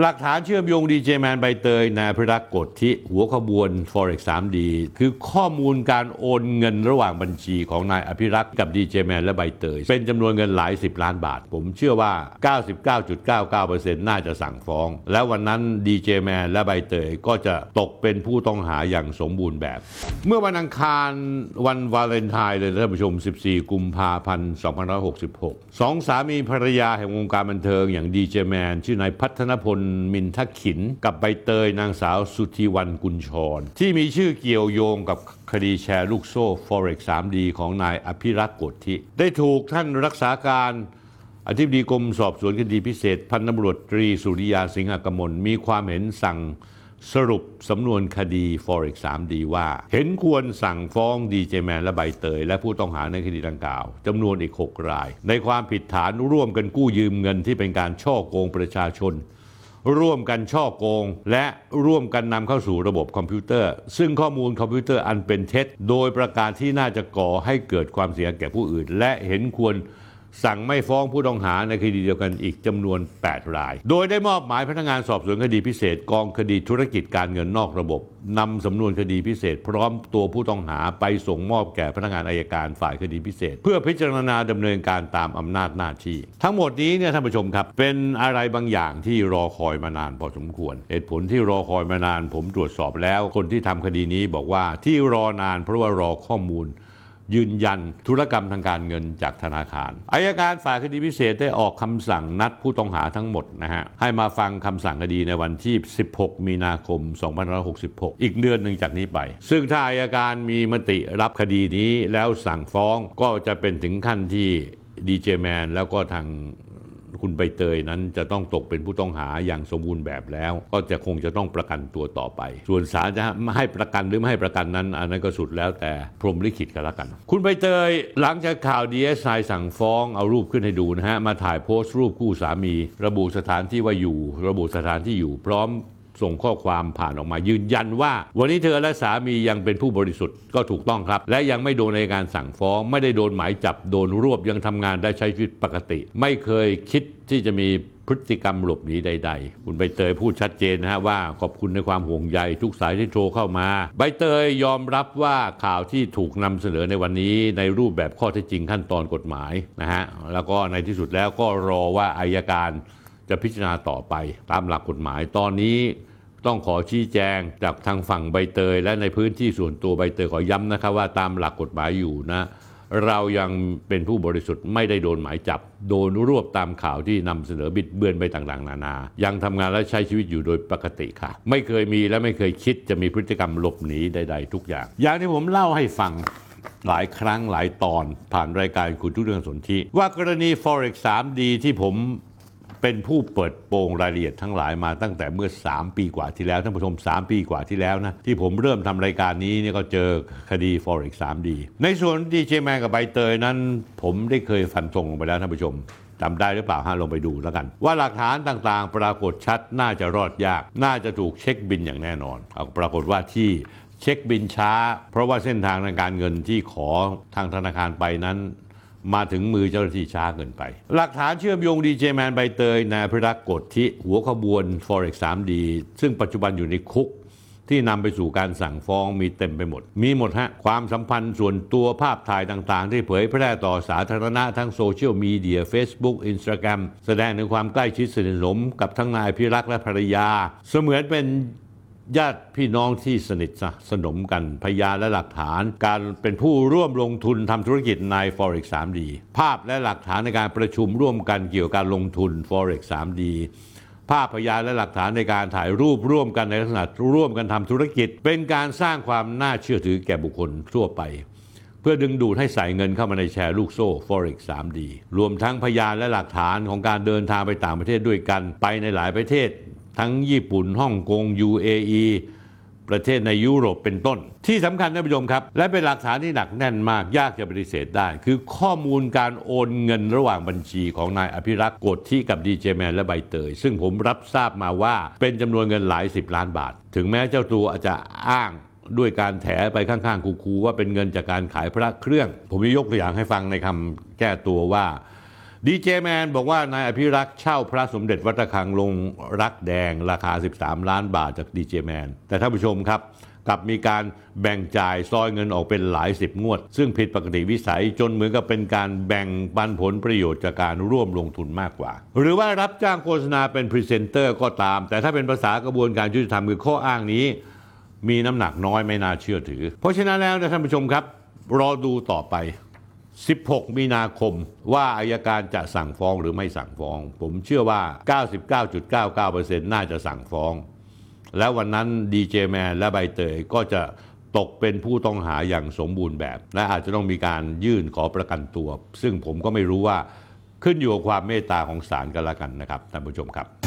หลักฐานเชื่อมโยงดีเจแมนใบเตยนายพิรักษ์กฎที่หัวขบวน Forex 3D คือข้อมูลการโอนเงินระหว่างบัญชีของนายอภิรักษ์กับดีเจแมนและใบเตย เป็นจำนวนเงินหลายสิบล้านบาท ผมเชื่อว่า 99.99%น่าจะสั่งฟ้อง และวันนั้นดีเจแมนและใบเตยก็จะตกเป็นผู้ต้องหาอย่างสมบูรณ์แบบ เมื่อวันอังคารวันวาเลนไทน์เลยท่านผู้ชม 14 กุมภาพันธ์2566สองสามีภรรยาแห่งวงการบันเทิงอย่างดีเจแมนชื่อนายพัฒนพลมินทักขิน กับใบเตยนางสาวสุธีวันกุลชร ที่มีชื่อเกี่ยวโยงกับคดีแชร์ลูกโซ่ Forex 3D ของนายอภิรักษ์กฎที่ได้ถูกท่านรักษาการอธิบดีกรมสอบสวนคดีพิเศษ พันตำรวจตรีสุริยาสิงหกมลมีความเห็นสั่งสรุปสำนวนคดี Forex 3D ว่า เห็นควรสั่งฟ้องดีเจแมนและใบเตย และผู้ต้องหาในคดีดังกล่าวจำนวนอีก 6 ราย ในความผิดฐานร่วมกันกู้ยืมเงินที่เป็นการช่อโกงประชาชน ร่วมกันฉ้อโกง และร่วมกันนำเข้าสู่ระบบคอมพิวเตอร์ ซึ่งข้อมูลคอมพิวเตอร์อันเป็นเท็จ โดยประการที่น่าจะก่อให้เกิดความเสียหายแก่ผู้อื่น และเห็นควร สั่งไม่ฟ้องผู้ต้องหาในคดีเดียวกันอีกจำนวน 8 ราย โดยได้มอบหมายพนักงานสอบสวนคดีพิเศษกองคดีธุรกิจการเงินนอกระบบนำสำนวนคดีพิเศษ พร้อมตัวผู้ต้องหาไปส่งมอบแก่พนักงานอัยการฝ่ายคดีพิเศษ เพื่อพิจารณาดำเนินการตามอำนาจหน้าที่ ทั้งหมดนี้เนี่ยท่านผู้ชมครับ เป็นอะไรบางอย่างที่รอคอยมานานพอสมควร เหตุผลที่รอคอยมานานผมตรวจสอบแล้ว คนที่ทำคดีนี้บอกว่าที่รอนานเพราะว่ารอข้อมูล ยืนยันธุรกรรมทางการเงินจากธนาคารอายการฝ่ายคดีพิเศษได้ออกคำสั่งนัดผู้ต้องหาทั้งหมดนะฮะให้มาฟังคำสั่งคดีในวันที่ 16 มีนาคม 2566 อีกเดือนหนึ่งจากนี้ไป ซึ่งถ้าอายการมีมติรับคดีนี้แล้วสั่งฟ้องก็จะเป็นถึงขั้นที่ดีเจแมนแล้วก็ทาง คุณใบเตยนั้นจะต้องตกเป็นผู้ต้องหาอย่างสมบูรณ์แบบแล้ว ก็จะคงจะต้องประกันตัวต่อไป ส่วนศาลจะให้ประกันหรือไม่ให้ประกันนั้น อันนั้นก็สุดแล้วแต่พรหมลิขิตกันละกัน คุณใบเตยหลังจากข่าวดีเอสไอสั่งฟ้องเอารูปขึ้นให้ดูนะฮะมาถ่ายโพสต์รูปคู่สามี ระบุสถานที่ว่าอยู่ ระบุสถานที่อยู่พร้อม ส่งข้อความผ่านออกมายืนยันว่า วันนี้เธอและสามียังเป็นผู้บริสุทธิ์ก็ถูกต้องครับ และยังไม่โดนในการสั่งฟ้อง ไม่ได้โดนหมายจับโดนรวบยังทำงานได้ใช้ชีวิตปกติ ไม่เคยคิดที่จะมีพฤติกรรมหลบหนีใด ๆ คุณใบเตยพูดชัดเจนนะฮะว่าขอบคุณในความห่วงใยทุกสายที่โทรเข้ามา ใบเตยยอมรับว่าข่าวที่ถูกนำเสนอในวันนี้ในรูปแบบข้อเท็จจริงขั้นตอนกฎหมายนะฮะแล้วก็ในที่สุดแล้วก็รอว่าอายการ จะพิจารณาต่อไปตามหลักกฎหมายตอนนี้ต้องขอชี้แจงจากทางฝั่งใบเตย และในพื้นที่ส่วนตัวใบเตยขอย้ำนะครับว่าตามหลักกฎหมายอยู่นะ เรายังเป็นผู้บริสุทธิ์ไม่ได้โดนหมายจับ โดนรวบตามข่าวที่นำเสนอบิดเบือนไปต่างๆ นานา ยังทำงานและใช้ชีวิตอยู่โดยปกติค่ะ ไม่เคยมีและไม่เคยคิดจะมีพฤติกรรมหลบหนีใด ๆ ทุกอย่าง อย่างที่ผมเล่าให้ฟังหลายครั้งหลายตอนผ่านรายการคุณทุกเรื่องสนธิว่ากรณี Forex 3D ที่ผม เป็นผู้เปิดโปงรายละเอียดทั้งหลายมาตั้งแต่เมื่อ 3 ปีกว่าที่แล้วท่านผู้ชม 3 ปีกว่าที่แล้วนะที่ผมเริ่มทำรายการนี้เนี่ยก็เจอคดี Forex 3D ในส่วนดีเจแมนกับใบเตยนั้น ผมได้เคยฟันธงลงไปแล้วท่านผู้ชมจำได้หรือเปล่าฮะลงไปดูแล้วกัน ว่าหลักฐานต่างๆ ปรากฏชัดน่าจะรอดยาก น่าจะถูกเช็คบินอย่างแน่นอนเอาปรากฏว่าที่เช็คบินช้า เพราะว่าเส้นทางทางการเงินที่ขอทางธนาคารไปนั้น มาถึงมือเจ้าหน้าที่ช้าเกินไป หลักฐานเชื่อมโยงดีเจแมนใบเตยนายพิรักกฎที่หัวขบวน Forex 3D ซึ่งปัจจุบันอยู่ในคุกที่นำไปสู่การสั่งฟ้องมีเต็มไปหมด มีหมดฮะ ความสัมพันธ์ส่วนตัวภาพถ่ายต่างๆ ที่เผยแพร่ต่อสาธารณะทั้งโซเชียลมีเดีย Facebook Instagram แสดงถึงความใกล้ชิดสนิทสนมกับทั้งนายพิรักษ์และภรรยา เสมือนเป็น ญาติพี่น้องที่สนิทสนมกันพยานและหลักฐาน การเป็นผู้ร่วมลงทุนทำธุรกิจใน Forex 3D ภาพและหลักฐานในการประชุมร่วมกันเกี่ยวกับการลงทุน Forex 3D ภาพพยานและหลักฐานในการถ่ายรูปร่วมกันในลักษณะร่วมกันทำธุรกิจ เป็นการสร้างความน่าเชื่อถือแก่บุคคลทั่วไป เพื่อดึงดูดให้ใส่เงินเข้ามาในแชร์ลูกโซ่ Forex 3D รวมทั้งพยานและหลักฐานของการเดินทางไปต่างประเทศด้วยกัน ไปในหลายประเทศ ทั้งญี่ปุ่นฮ่องกง UAE ประเทศในยุโรปเป็นต้น ที่สำคัญท่านผู้ชมครับ และเป็นหลักฐานที่หนักแน่นมากยากจะปฏิเสธได้ คือข้อมูลการโอนเงินระหว่างบัญชีของนายอภิรักษ์โกฎที่กับดีเจแมนและใบเตย ซึ่งผมรับทราบมาว่าเป็นจำนวนเงินหลายสิบล้านบาท ถึงแม้เจ้าตัวอาจจะอ้างด้วยการแถไปข้างๆคูๆว่าเป็นเงินจากการขายพระเครื่อง ผมจะยกตัวอย่างให้ฟังในคำแก้ตัวว่า ดีเจแมนบอกว่านายอภิรักษ์เช่าพระสมเด็จวัดระฆังลงรักแดงราคา 13 ล้านบาทจากดีเจแมน แต่ท่านผู้ชมครับกลับมีการแบ่งจ่ายซอยเงินออกเป็นหลายสิบงวด ซึ่งผิดปกติวิสัยจนเหมือนกับเป็นการแบ่งปันผลประโยชน์จากการร่วมลงทุนมากกว่า หรือว่ารับจ้างโฆษณาเป็นพรีเซนเตอร์ก็ตาม แต่ถ้าเป็นภาษากระบวนการยุติธรรมคือข้ออ้างนี้ มีน้ำหนักน้อยไม่น่าเชื่อถือ เพราะฉะนั้นแล้วนะท่านผู้ชมครับ รอดูต่อไป 16 มีนาคมว่าอายการจะสั่งฟ้องหรือไม่สั่งฟ้อง ผมเชื่อว่า 99.99%น่าจะสั่งฟ้อง แล้ววันนั้นดีเจแมนและใบเตยก็จะตกเป็นผู้ต้องหาอย่างสมบูรณ์แบบ และอาจจะต้องมีการยื่นขอประกันตัว ซึ่งผมก็ไม่รู้ว่าขึ้นอยู่กับความเมตตาของศาลกันละกันนะครับท่านผู้ชมครับ